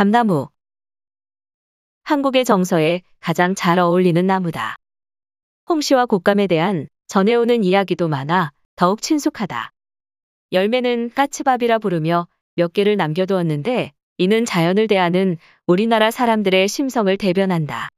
감나무. 한국의 정서에 가장 잘 어울리는 나무다. 홍시와 곶감에 대한 전해오는 이야기도 많아 더욱 친숙하다. 열매는 까치밥이라 부르며 몇 개를 남겨두었는데 이는 자연을 대하는 우리나라 사람들의 심성을 대변한다.